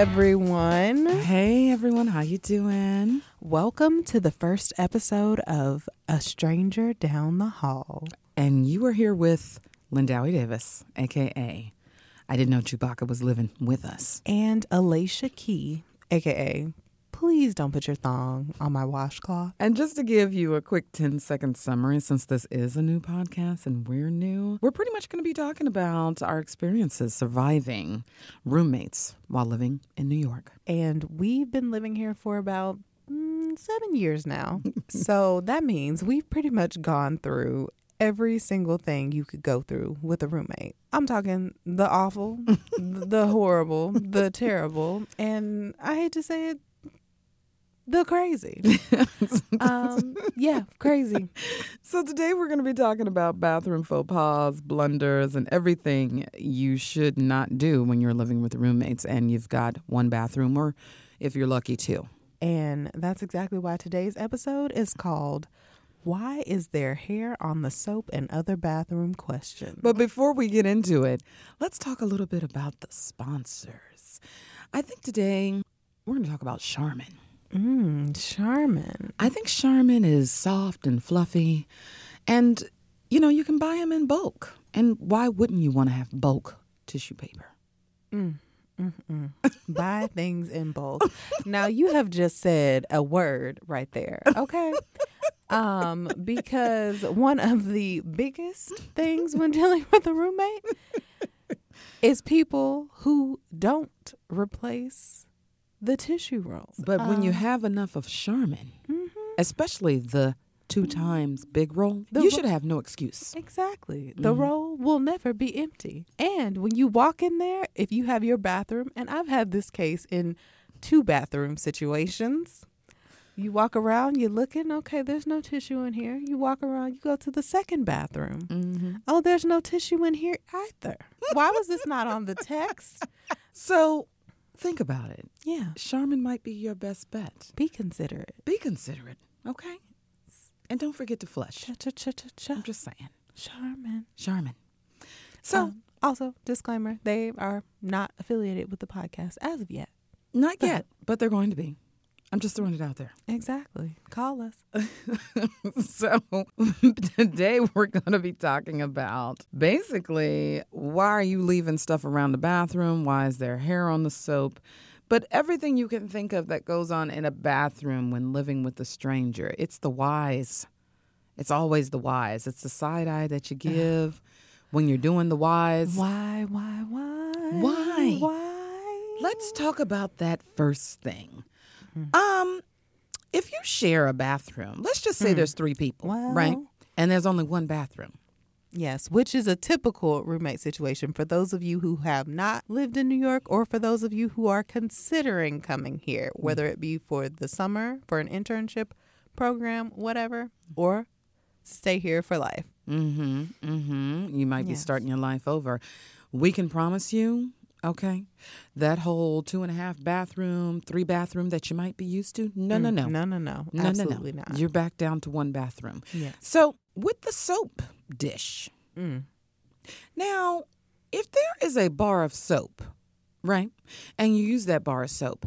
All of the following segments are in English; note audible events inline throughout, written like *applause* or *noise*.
everyone. Hey everyone, how you doing? Welcome to the first episode of A Stranger Down the Hall. And you are here with Lindawi Davis, aka I didn't know Chewbacca was living with us. And Alicia Key, aka Please don't put your thong on my washcloth. And just to give you a quick 10 second summary, since this is a new podcast and we're new, we're pretty much going to be talking about our experiences surviving roommates while living in New York. And we've been living here for about mm, seven years now. *laughs* so that means we've pretty much gone through every single thing you could go through with a roommate. I'm talking the awful, *laughs* the horrible, the terrible, and I hate to say it, the crazy. *laughs* um, yeah, crazy. So today we're going to be talking about bathroom faux pas, blunders, and everything you should not do when you're living with roommates and you've got one bathroom or if you're lucky two. And that's exactly why today's episode is called Why is There Hair on the Soap and Other Bathroom Questions? But before we get into it, let's talk a little bit about the sponsors. I think today we're going to talk about Charmin. Mmm, Charmin. I think Charmin is soft and fluffy, and you know, you can buy them in bulk. And why wouldn't you want to have bulk tissue paper? Mm. *laughs* buy things in bulk. now you have just said a word right there. Okay. Um, because one of the biggest things when dealing with a roommate is people who don't replace the tissue rolls. But when you Um, have enough of Charmin, mhm. especially the two times big roll, The you ro- should have no excuse. Exactly. The roll will never be empty. And when you walk in there, if you have your bathroom, and I've had this case in two bathroom situations. You walk around, you're looking, okay, there's no tissue in here. You walk around, you go to the second bathroom. Mm-hmm. Oh, there's no tissue in here either. Why was this not on the text? *laughs* So think about it. Yeah. Charmin might be your best bet. Be considerate. Be considerate, okay? And don't forget to flush. Cha cha cha cha cha. I'm just saying. Charmin. Charmin. So, Um, also, disclaimer, they are not affiliated with the podcast as of yet. not yet, but they're going to be. I'm just throwing it out there. Exactly. Call us. *laughs* so today we're going to be talking about basically why are you leaving stuff around the bathroom? Why is there hair on the soap? But everything you can think of that goes on in a bathroom when living with a stranger. It's the whys. It's always the whys. It's the side eye that you give when you're doing the whys. Why, why, why? Why? Why? Let's talk about that first thing. Um, if you share a bathroom, let's just say there's three people, right? And there's only one bathroom. Yes, which is a typical roommate situation for those of you who have not lived in New York or for those of you who are considering coming here, whether it be for the summer, for an internship program, whatever, or stay here for life. Mm-hmm. Mm-hmm. You might be starting your life over. We can promise you, okay, that whole two and a half bathroom, three bathroom that you might be used to. No, no, no. Mm, No, no, no. No, Absolutely no, no. not. You're back down to one bathroom. Yes. So with the soap dish, Mm. now if there is a bar of soap, right, and you use that bar of soap,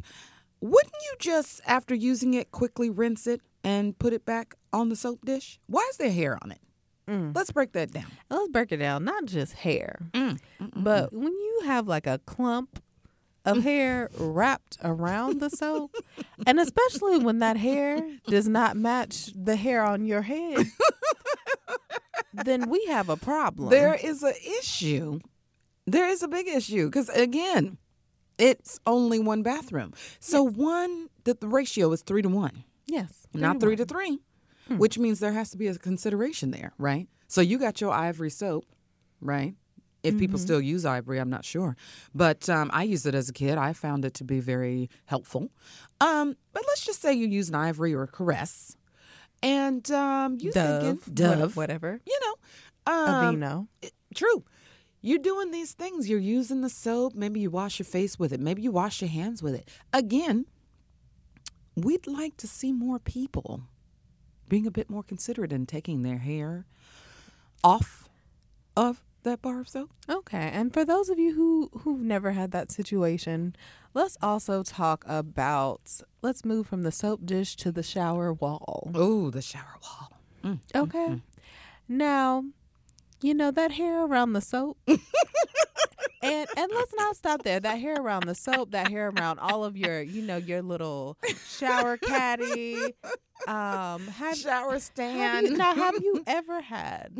wouldn't you just after using it quickly rinse it and put it back on the soap dish? Why is there hair on it? Mm. Let's break that down. Let's break it down. Not just hair, Mm. but when you have like a clump of *laughs* hair wrapped around the soap, and especially when that hair does not match the hair on your head, *laughs* then we have a problem. There is an issue. There is a big issue because again, it's only one bathroom. So one, the, the ratio is three to one, yes, not three to one. Three, which means there has to be a consideration there, right? So you got your ivory soap, right? If people still use ivory, I'm not sure, but um, I used it as a kid. I found it to be very helpful. Um, but let's just say you use an ivory or a caress, and um, you Dove, thinking Dove, whatever. you know, um, Aveeno. True. You're doing these things. You're using the soap. Maybe you wash your face with it. Maybe you wash your hands with it. Again, we'd like to see more people being a bit more considerate and taking their hair off of that bar of soap. Okay, and for those of you who who've never had that situation, let's also talk about let's move from the soap dish to the shower wall. Oh, the shower wall. Mm. Okay. Now, you know that hair around the soap? *laughs* and and let's not stop there. That hair around the soap, that hair around all of your, you know, your little shower caddy. Um have Shower have stand. you, now, have you ever had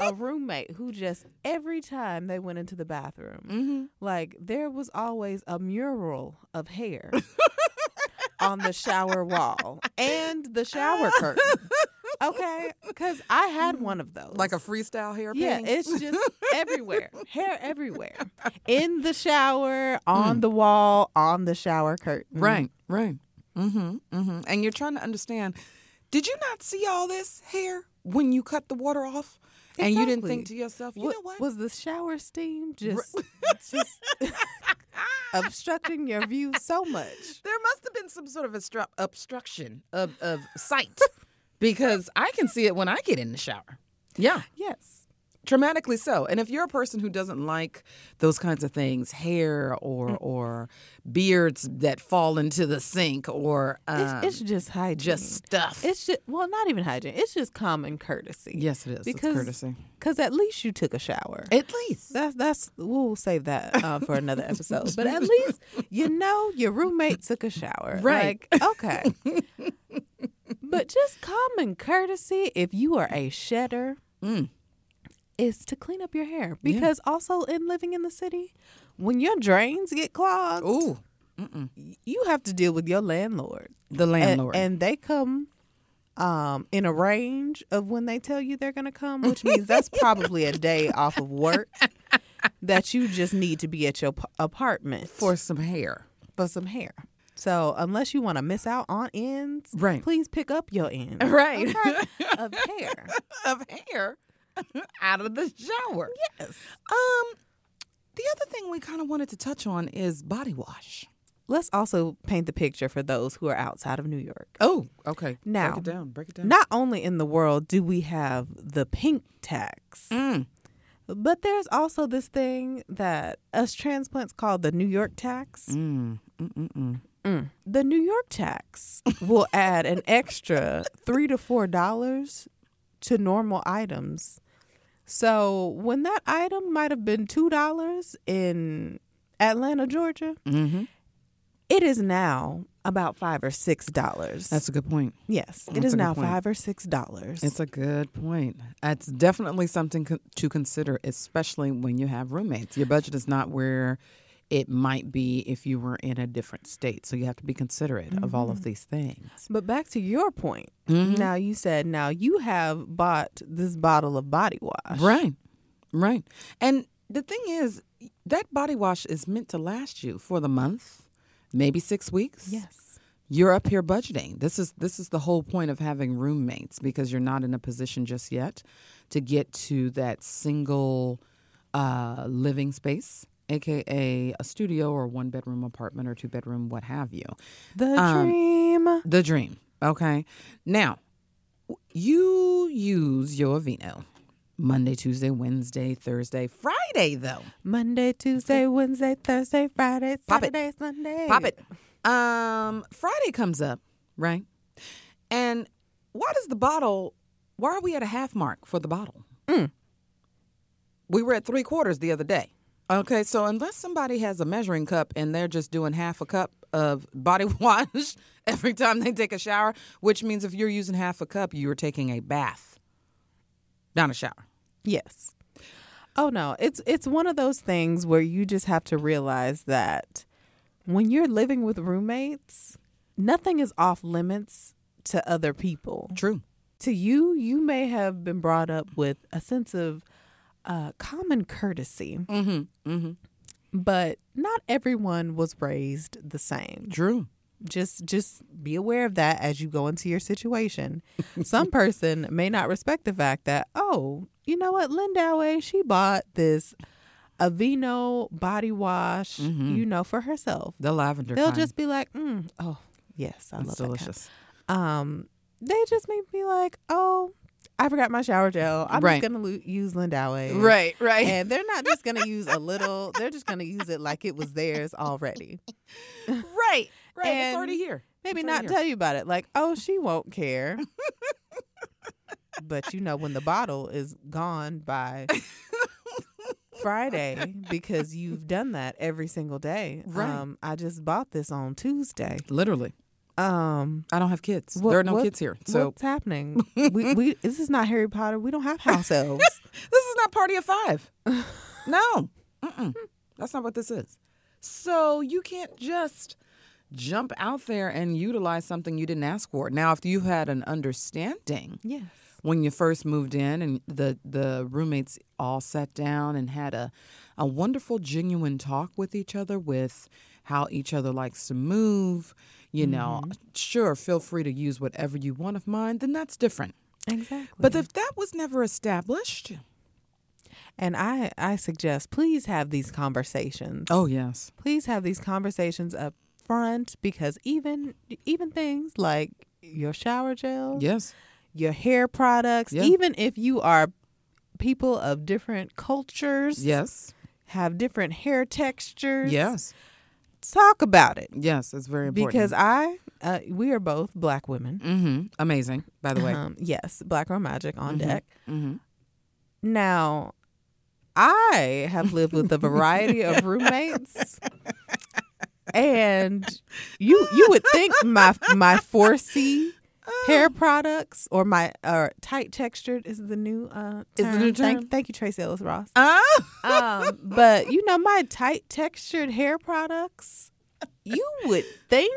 a roommate who just every time they went into the bathroom, mm-hmm. like there was always a mural of hair *laughs* on the shower wall and the shower curtain? Okay, because I had one of those. Like a freestyle hair yeah, painting. it's just everywhere, hair everywhere, in the shower, on the wall, on the shower curtain. Right, right. Mm-hmm, mm-hmm. And you're trying to understand, did you not see all this hair when you cut the water off? And you didn't think to yourself, you Wa- know what? Was the shower steam just *laughs* just obstructing your view so much? there must have been some sort of obstru- obstruction of, of sight because I can see it when I get in the shower. Yeah, Yes. dramatically so. And if you're a person who doesn't like those kinds of things, hair or Mm. or beards that fall into the sink or um, It's, it's just hygiene. just stuff. It's just well, not even hygiene. It's just common courtesy. yes, it is. because it's courtesy. because at least you took a shower. At least. That's that's we'll save that uh, for another *laughs* episode. But at least you know your roommate took a shower. Right. Like, okay. *laughs* but just common courtesy if you are a shedder Mm. is to clean up your hair because also in living in the city, when your drains get clogged, Ooh, you have to deal with your landlord. the landlord. And, they come um, in a range of when they tell you they're going to come, which means that's probably a day off of work that you just need to be at your p- apartment for some hair. for some hair. So unless you want to miss out on ends, Right. please pick up your ends *laughs* Right. okay, *laughs* of hair. of hair *laughs* out of the shower. Yes. Um, the other thing we kind of wanted to touch on is body wash. Let's also paint the picture for those who are outside of New York. Oh, okay. Now, break it down. Break it down. Not only in the world do we have the pink tax, Mm. but there's also this thing that us transplants call the New York tax. Mm. Mm-mm-mm. Mm. The New York tax will *laughs* add an extra three to four dollars to normal items. So when that item might have been two dollars in Atlanta, Georgia, Mm-hmm. it is now about five or six dollars. That's a good point. yes, it that's is now point. five or six dollars. It's a good point. That's definitely something co- to consider, especially when you have roommates. Your budget is not where it might be if you were in a different state. So you have to be considerate of all of these things. But back to your point. Mhm. Now you said now you have bought this bottle of body wash. Right. Right. And the thing is, that body wash is meant to last you for the month, maybe six weeks. Yes. You're up here budgeting. This is this is the whole point of having roommates because you're not in a position just yet to get to that single uh, living space, aka a studio or one bedroom apartment or two bedroom, what have you. The Um, dream. The dream. Okay. Now, you use your Aveeno Monday, Tuesday, Wednesday, Thursday, Friday, though. Monday, Tuesday, Wednesday, Thursday, Friday, Pop it. Saturday, Sunday. Pop it. Um, Friday comes up, right? And why does the bottle, why are we at a half mark for the bottle? Mm. We were at three quarters the other day. Okay, so unless somebody has a measuring cup and they're just doing half a cup of *laughs* body wash every time they take a shower, which means if you're using half a cup, you're taking a bath, not a shower. Yes. Oh no, it's it's one of those things where you just have to realize that when you're living with roommates, nothing is off limits to other people. True. To you, you may have been brought up with a sense of uh, common courtesy, Mm-hmm. Mm-hmm. but not everyone was raised the same. True. just just be aware of that as you go into your situation. *laughs* Some person may not respect the fact that, oh, you know what, Lindauer, she bought this Aveeno body wash, Mhm. you know, for herself. The lavender. They'll kind. just be like, mm, oh, yes, I It's love delicious. that. Kind. Um, they just may be like, oh, I forgot my shower gel. I'm Right. just gonna lo- use Lindawe. Right, right. And they're not just gonna use a little. They're just gonna use it like it was theirs already. *laughs* right, right. And it's already here. Maybe It's not already tell you about it. Like, oh, she won't care. *laughs* but you know, when the bottle is gone by *laughs* Friday because you've done that every single day. Right. Um, I just bought this on Tuesday. Literally. Um, I don't have kids. What- there are no what- kids here. So what's happening? *laughs* we, we this is not Harry Potter. We don't have *laughs* house elves. this is not Party of Five. *laughs* no. Mm-mm. That's not what this is. So you can't just jump out there and utilize something you didn't ask for. Now, if you had an understanding yes. when you first moved in and the, the roommates all sat down and had a, a wonderful, genuine talk with each other with how each other likes to move, you know, mm-hmm. sure, feel free to use whatever you want of mine, then that's different. Exactly. But if that was never established, and I I suggest please have these conversations. oh, yes. please have these conversations up front because even even things like your shower gel, Yes. your hair products, Yeah. even if you are people of different cultures, Yes. have different hair textures, Yes. Talk about it Yes. It's very important. because I uh, we are both black women. hmm Amazing, by the way. Um, yes, Black Girl Magic on Mhm. deck. hmm Now, I have lived with a variety of roommates, *laughs* and you you would think my my four C hair products or my or tight textured is the new uh Is the new term? Thank, thank you, Tracee Ellis Ross. Ah! Um, but you know my tight textured hair products, you would think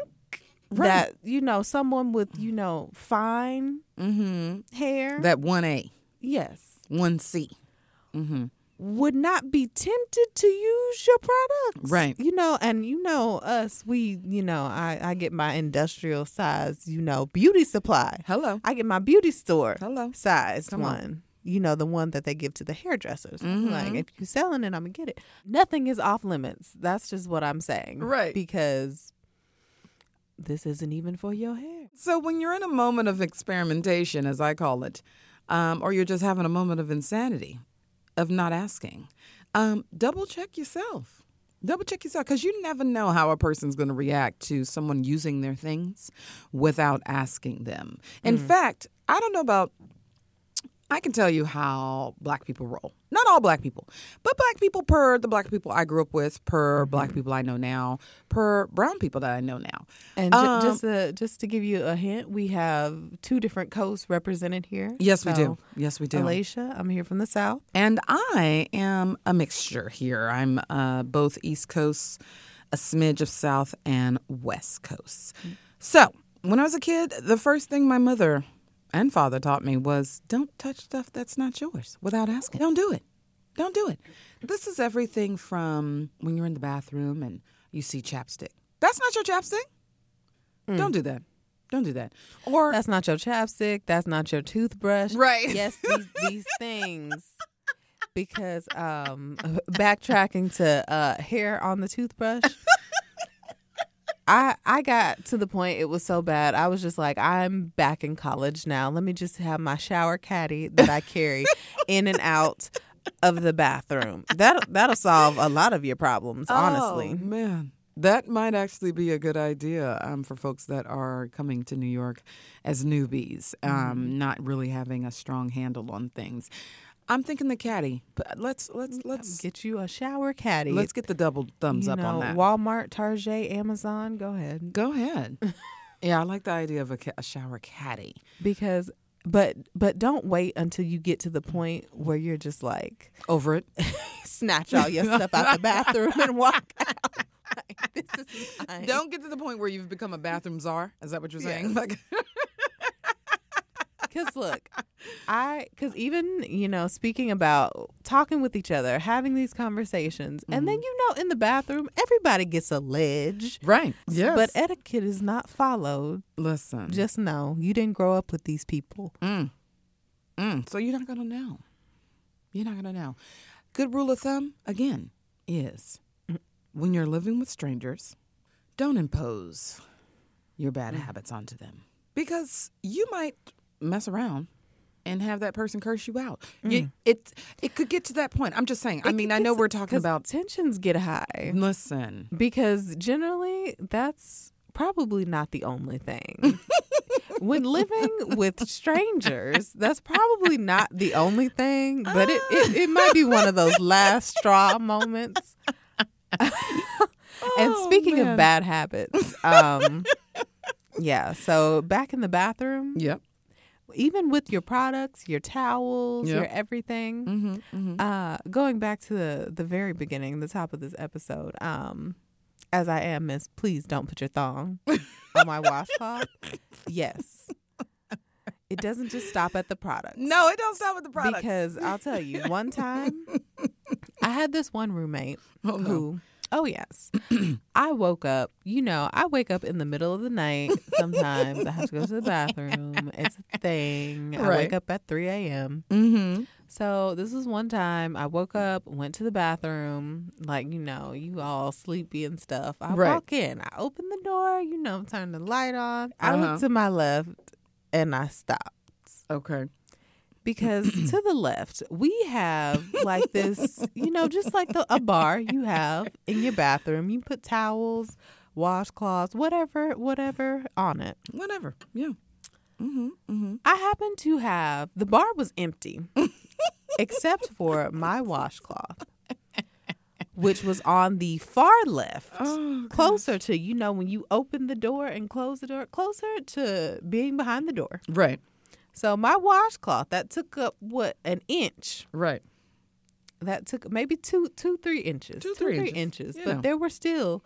Right. that you know someone with you know fine hmm hair, That 1A, yes, 1C. hmm would not be tempted to use your products. Right. You know, and you know us, we, you know, I, I get my industrial size, you know, beauty supply. Hello. I get my beauty store Hello. Size Come on. one. You know, the one that they give to the hairdressers. Mhm. Like, if you're selling it, I'm going to get it. Nothing is off limits. That's just what I'm saying. Right. Because this isn't even for your hair. So when you're in a moment of experimentation, as I call it, um, or you're just having a moment of insanity, of not asking, um, double check yourself. Double check yourself because you never know how a person's going to react to someone using their things without asking them. In fact, I don't know about. I can tell you how black people roll. Not all black people, but black people per the black people I grew up with, per black people I know now, per brown people that I know now. And Um, just uh, just to give you a hint, we have two different coasts represented here. Yes, we do. Yes, we do. Alicia, I'm here from the South. And I am a mixture here. I'm uh, both East Coast, a smidge of South, and West Coast. So when I was a kid, the first thing my mother and father taught me was don't touch stuff that's not yours without asking. Don't do it. Don't do it. This is everything from when you're in the bathroom and you see chapstick. That's not your chapstick. Don't do that. Don't do that. Or That's not your chapstick. That's not your toothbrush. Right. Yes, *laughs* these, these things. Because um, *laughs* backtracking to uh, hair on the toothbrush, I I got to the point it was so bad. I was just like, I'm back in college now. Let me just have my shower caddy that I carry *laughs* in and out of the bathroom. That that'll solve a lot of your problems, honestly. Oh, man. That might actually be a good idea um, for folks that are coming to New York as newbies, um, Mm-hmm. not really having a strong handle on things. I'm thinking the caddy, but let's let's let's Get you a shower caddy. let's get the double thumbs you up know, on that. Walmart, Target, Amazon. Go ahead. Go ahead. *laughs* yeah, I like the idea of a, ca- a shower caddy. because but but don't wait until you get to the point where you're just like Over it. *laughs* snatch all your stuff out the bathroom and walk out. *laughs* Like, this is. Don't get to the point where you've become a bathroom czar. Is that what you're saying? Yes. Like, Because look, I because even you know speaking about talking with each other, having these conversations, and then you know in the bathroom everybody gets a ledge. right. Yes. But etiquette is not followed. listen. Just know you didn't grow up with these people. Mm. Mm. So you're not to know. You're not to know. Good rule of thumb, again, is when you're living with strangers, don't impose your bad habits onto them because you might mess around and have that person curse you out. Mm. You, it it could get to that point. I'm just saying. I mean, I know we're talking about. tensions get high Listen, because generally that's probably not the only thing. *laughs* when living with strangers, that's probably not the only thing, but it, it, it might be one of those *laughs* last straw moments. *laughs* and Oh, speaking man. of bad habits, um, yeah, so back in the bathroom, Yep. Even with your products, your towels, Yep. your everything, Mm-hmm, mm-hmm. uh, going back to the the very beginning, the top of this episode, um, as I am Miss, please don't put your thong on my washcloth. Yes, it doesn't just stop at the product. No, it don't stop with the product. because I'll tell you, one time *laughs* I had this one roommate Oh, no. Oh yes, I woke up. You know, I wake up in the middle of the night. Sometimes I have to go to the bathroom. It's a thing. I wake up at three a.m. Mm-hmm. So this was one time I woke up, went to the bathroom, like you know, you all sleepy and stuff. I Right. walk in, I open the door, you know, turn the light on. I Uh-huh. look to my left and I stop Okay. Because to the left we have like this, you know, just like the, a bar you have in your bathroom. You put towels, washcloths, whatever, whatever on it. Whatever. Yeah. Mm-hmm. Mm-hmm. I happen to have the bar was empty, except for my washcloth, which was on the far left, Oh, closer to you know when you open the door and close the door, closer to being behind the door. right. So my washcloth that took up what an inch. Right. That took maybe two, two, three inches, Two, three inches. Yeah. But there were still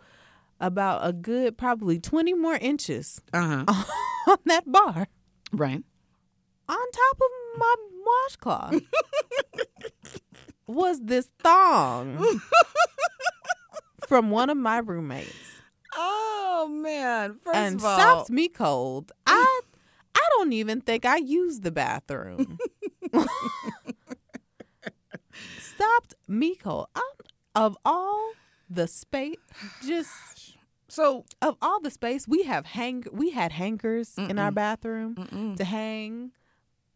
about a good probably twenty more inches Uh-huh. *laughs* on that bar. right. on top of my washcloth was this thong from one of my roommates *laughs* Oh man. First and of all, stopped me cold. Don't even think I used the bathroom. *laughs* stopped me cold. i of all the space, just so of all the space we have hang we had hangers in our bathroom mm-mm. to hang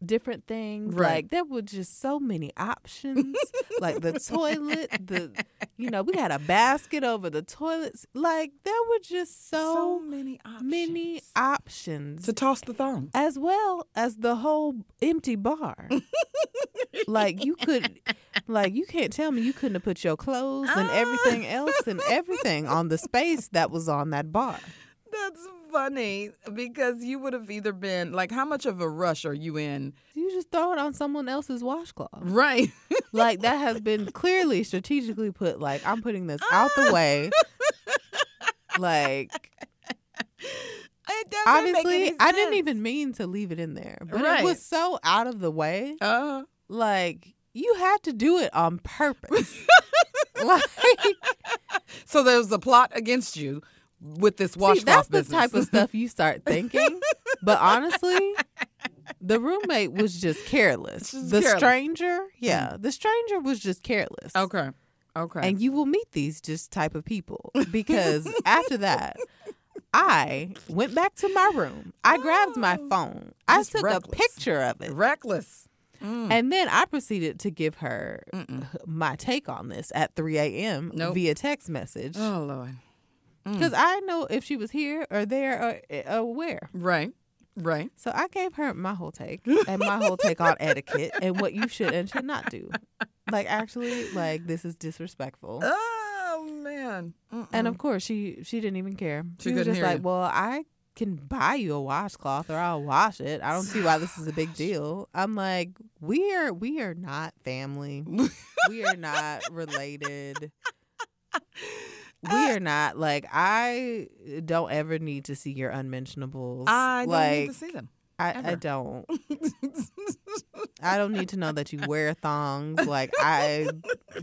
different things. Right. Like there were just so many options. like the *laughs* toilet, the you know, we had a basket over the toilets. Like there were just so so, many options. many options. to toss the thong. as well as the whole empty bar. *laughs* like you could like you can't tell me you couldn't have put your clothes and ah. everything else and everything on the space that was on that bar. That's funny because you would have either been like, how much of a rush are you in? You just throw it on someone else's washcloth. Right. *laughs* like that has been clearly strategically put like i'm putting this out the way *laughs* like It doesn't make obviously i didn't even mean to leave it in there but Right. it was so out of the way Uh, like you had to do it on purpose *laughs* like so there's a plot against you with this see, washcloth that's the business. type of stuff you start *laughs* thinking but honestly the roommate was just careless Just the careless. stranger yeah the stranger was just careless okay. Okay. and you will meet these just type of people because *laughs* after that i went back to my room i grabbed my Oh, phone i just took reckless. a picture of it Reckless. Mm. and then i proceeded to give her Mm-mm. my take on this at 3 a.m Nope. via text message Oh Lord. Mm. because i know if she was here or there or, eh, or where Right. Right. so i gave her my whole take and my whole take on etiquette and what you should and should not do like actually like this is disrespectful Oh man. And Mm-mm. of course, she she didn't even care. She She, was just like, you. "Well, I can buy you a washcloth, or I'll wash it. I don't see why this is a big *sighs* deal." I'm like, "We are we are not family. *laughs* we are not related. *laughs* We are not like I don't ever need to see your unmentionables. I don't like need to see them. I, I don't. *laughs* I don't need to know that you wear thongs. Like I,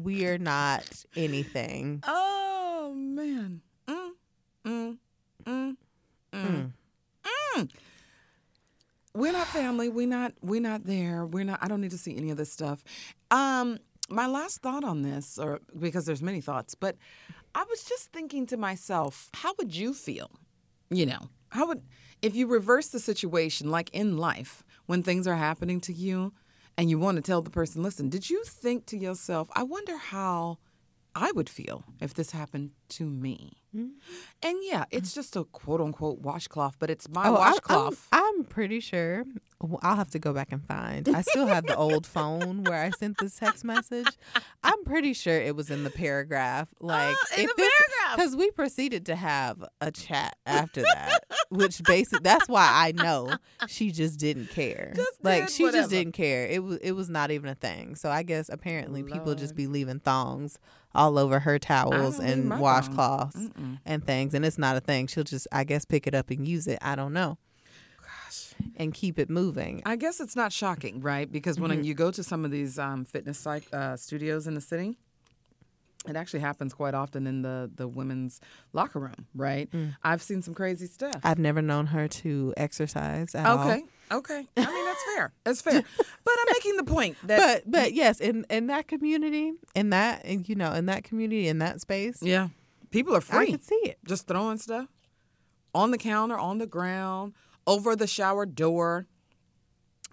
we are not anything. oh man. Mm, mm, mm, mm. Mm. We're not family. We're not. We're not there. We're not. I don't need to see any of this stuff. Um, my last thought on this, or because there's many thoughts, but I was just thinking to myself, how would you feel? You know, how would if you reverse the situation, like in life, when things are happening to you and you want to tell the person, listen, did you think to yourself, I wonder how I would feel if this happened to me? Mm-hmm. And yeah, it's just a quote unquote washcloth, but it's my Oh, washcloth. I'm, I'm pretty sure. well, I'll have to go back and find. I still have the old *laughs* phone where I sent this text message. I'm pretty sure it was in the paragraph. Like Ah, in the this, paragraph. because we proceeded to have a chat after that, *laughs* which basically that's why I know she just didn't care. Just like she whatever. just didn't care. It was it was not even a thing. So I guess apparently people just be leaving thongs all over her towels and washcloths and things, and it's not a thing. She'll just I guess pick it up and use it. I don't know Gosh. and keep it moving. I guess it's not shocking, right? Because when Mm-hmm. you go to some of these um, fitness psych, uh, studios in the city, it actually happens quite often in the, the women's locker room, right? Mm. I've seen some crazy stuff. I've never known her to exercise at all. Okay, okay. I mean, that's fair. That's fair. *laughs* But I'm making the point that, But but yes, in in that community, in that you know, in that community, in that space, yeah, people are free. I can see it. Just throwing stuff on the counter, on the ground, over the shower door.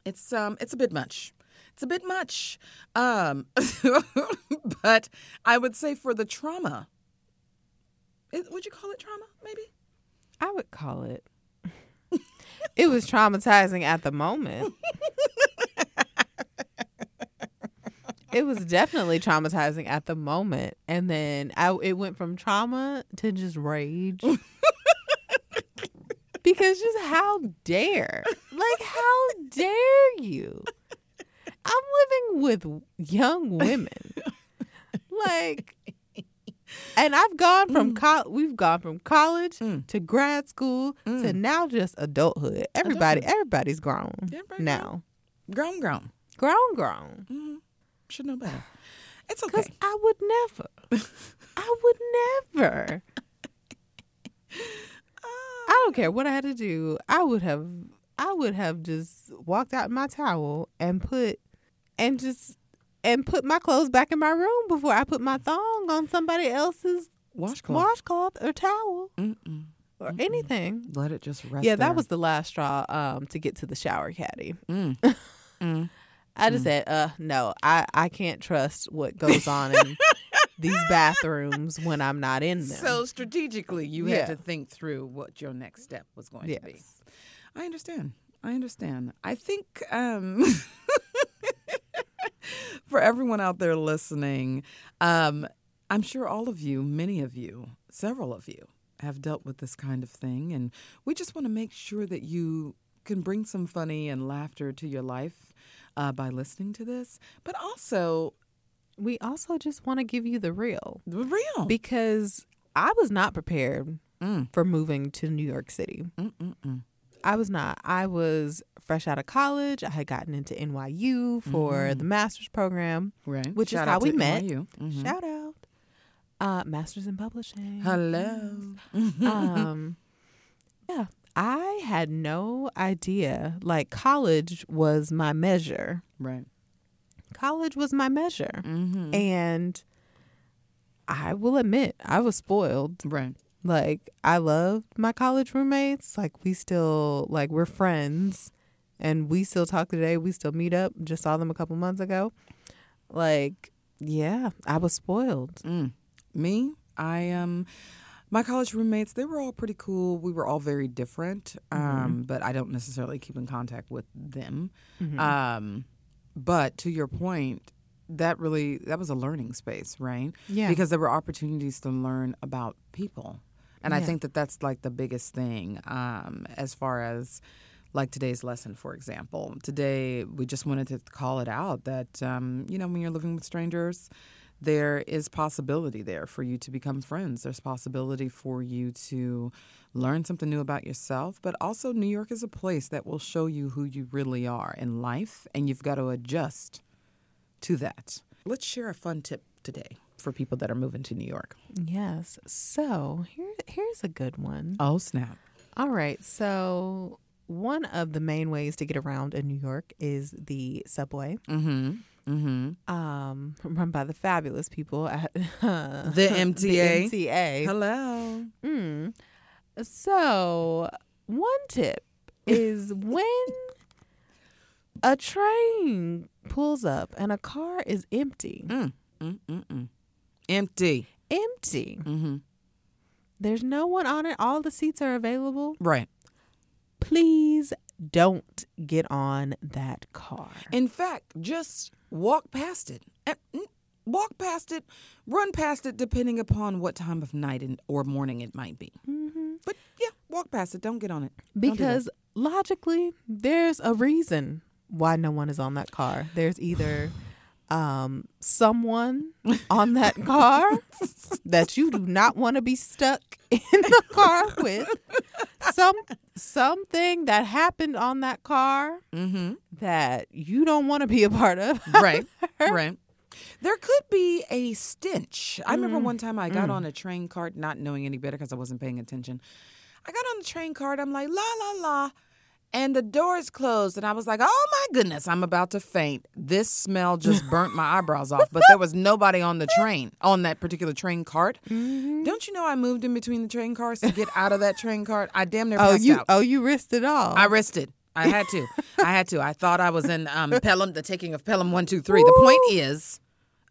It's um it's a bit much. It's a bit much. Um *laughs* but I would say for the trauma. It, would you call it trauma maybe? I would call it. *laughs* it was traumatizing at the moment. *laughs* it was definitely traumatizing at the moment, and then I it went from trauma to just rage. because just how dare, like how dare you? I'm living with young women, like, and I've gone from col- we've gone from college Mm. to grad school to Mm. now just adulthood. Everybody, everybody's grown Everybody now, Grown grown. grown, grown. hmm Should know better. It's okay. Because. I would never, I would never. *laughs* I don't care what I had to do. I would have, I would have just walked out in my towel and put, and just, and put my clothes back in my room before I put my thong on somebody else's Washcloth. washcloth or towel Mm-mm. or anything. Let it just rest. Yeah, that was the last straw um, to get to the shower caddy. Mm. *laughs* Mm. I just said, uh, no, I, I can't trust what goes on in *laughs* these bathrooms when I'm not in them. So strategically, you Yeah. had to think through what your next step was going to be. I understand. I understand. I think um, *laughs* for everyone out there listening, um, I'm sure all of you, many of you, several of you, have dealt with this kind of thing, and we just want to make sure that you can bring some funny and laughter to your life uh, by listening to this, but also We also just want to give you the real the real. because I was not prepared Mm. for moving to New York City. Mm-mm-mm. I was not. I was fresh out of college. I had gotten into NYU for the master's program. Right. Which is how we met. Mhm. Shout out. Uh, master's in publishing. Hello. um *laughs* yeah i had no idea like college was my measure right. college was my measure Mm-hmm. and i will admit i was spoiled Right. Like i loved my college roommates like we still like we're friends and we still talk today we still meet up just saw them a couple months ago like yeah i was spoiled Mm. Me, I um, my college roommates, they were all pretty cool. We were all very different, um, but I don't necessarily keep in contact with them. Mm-hmm. Um, but to your point, that really that was a learning space, right? Yeah. Because there were opportunities to learn about people, and I think that that's like the biggest thing um, as far as like today's lesson, for example. Today, we just wanted to call it out that, um, you know, when you're living with strangers, there is possibility there for you to become friends. There's possibility for you to learn something new about yourself. But also, New York is a place that will show you who you really are in life, and you've got to adjust to that. Let's share a fun tip today for people that are moving to New York. yes so here here's a good one Oh, snap. All right. So, one of the main ways to get around in New York is the subway, Mm hmm. Mm hmm. um, *laughs* run by the fabulous people at The MTA. *laughs* The MTA. Hello. Mm. So, one tip is *laughs* when A train pulls up and a car is empty. Mm, mm, mm, mm. Empty. Empty. Mm-hmm. There's no one on it. All the seats are available. Right. Please don't get on that car. In fact, just walk past it. Mm, Walk past it, run past it, depending upon what time of night and, or morning it might be. Mm-hmm. But yeah, walk past it. Don't get on it. Don't do. Because logically, there's a reason why no one is on that car. There's either um, someone on that car that you do not want to be stuck in the car with, some something that happened on that car Mm-hmm. that you don't want to be a part of. Right. *laughs* right. There could be a stench. I remember Mm. one time I got on a train cart, not knowing any better because I wasn't paying attention. I got on the train cart. I'm like, la, la, la. And the doors closed. And I was like, oh my goodness, I'm about to faint. This smell just *laughs* burnt my eyebrows off. But there was nobody on the train, on that particular train cart. Mm-hmm. Don't you know I moved in between the train cars to get out of that train cart? I damn near Oh, passed you out. oh you risked it all. I risked it. I had to. I had to. I thought I was in um, *laughs* Pelham, the taking of Pelham one two three. The point is,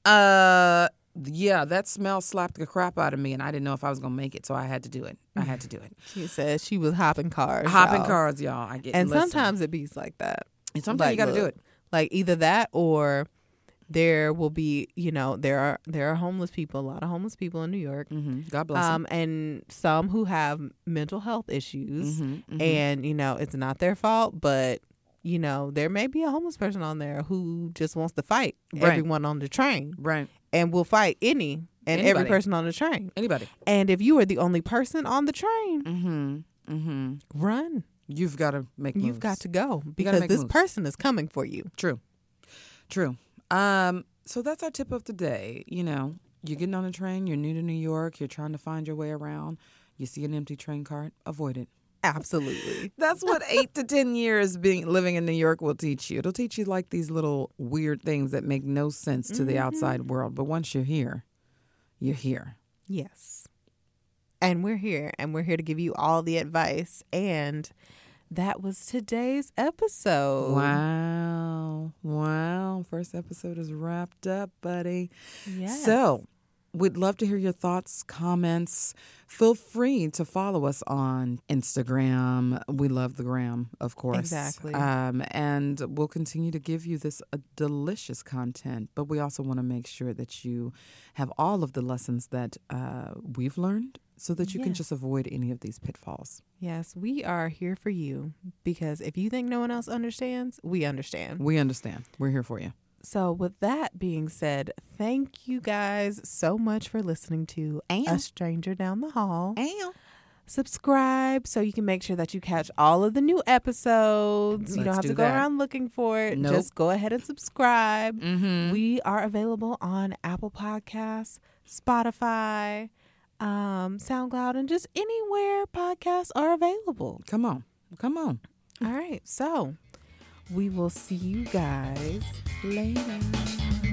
uh, yeah, that smell slapped the crap out of me, and I didn't know if I was gonna make it, so I had to do it. I had to do it. *laughs* she said she was hopping cars. Hopping y'all. cars, y'all. I get And listen. sometimes it beats like that. And sometimes you got to do it. Like either that or there will be, you know, there are there are homeless people, a lot of homeless people in New York. hmm God bless them. Um, and some who have mental health issues Mhm, mhm. and you know, it's not their fault, but you know, there may be a homeless person on there who just wants to fight Right. everyone on the train right. and will fight any and every person on the train. Anybody. And if you are the only person on the train, Mm-hmm. Mm-hmm. run. You've got to make. You've got to go because this moves. person is coming for you. True. True. Um, so that's our tip of the day. You know, you're getting on a train, you're new to New York, you're trying to find your way around, you see an empty train cart, avoid it. Absolutely. That's what eight to ten years being living in New York will teach you. It'll teach you like these little weird things that make no sense to the mm-hmm. outside world. But once you're here, you're here. Yes. And we're here and we're here to give you all the advice. And that was today's episode. Wow. Wow. First episode is wrapped up, buddy. Yes. So, we'd love to hear your thoughts, comments. Feel free to follow us on Instagram. We love the gram, of course. Exactly. Um, and we'll continue to give you this uh, delicious content, but we also want to make sure that you have all of the lessons that uh, we've learned so that you can just avoid any of these pitfalls. yes, we are here for you because if you think no one else understands, we understand. We understand. We're here for you. So, with that being said, thank you guys so much for listening to A Stranger Down the Hall. And Subscribe so you can make sure that you catch all of the new episodes. you don't have do to go that. around looking for it. Nope. Just go ahead and subscribe. mm-hmm. We are available on Apple Podcasts, Spotify, um, SoundCloud, and just anywhere podcasts are available. come on. Come on. All right. So we will see you guys later.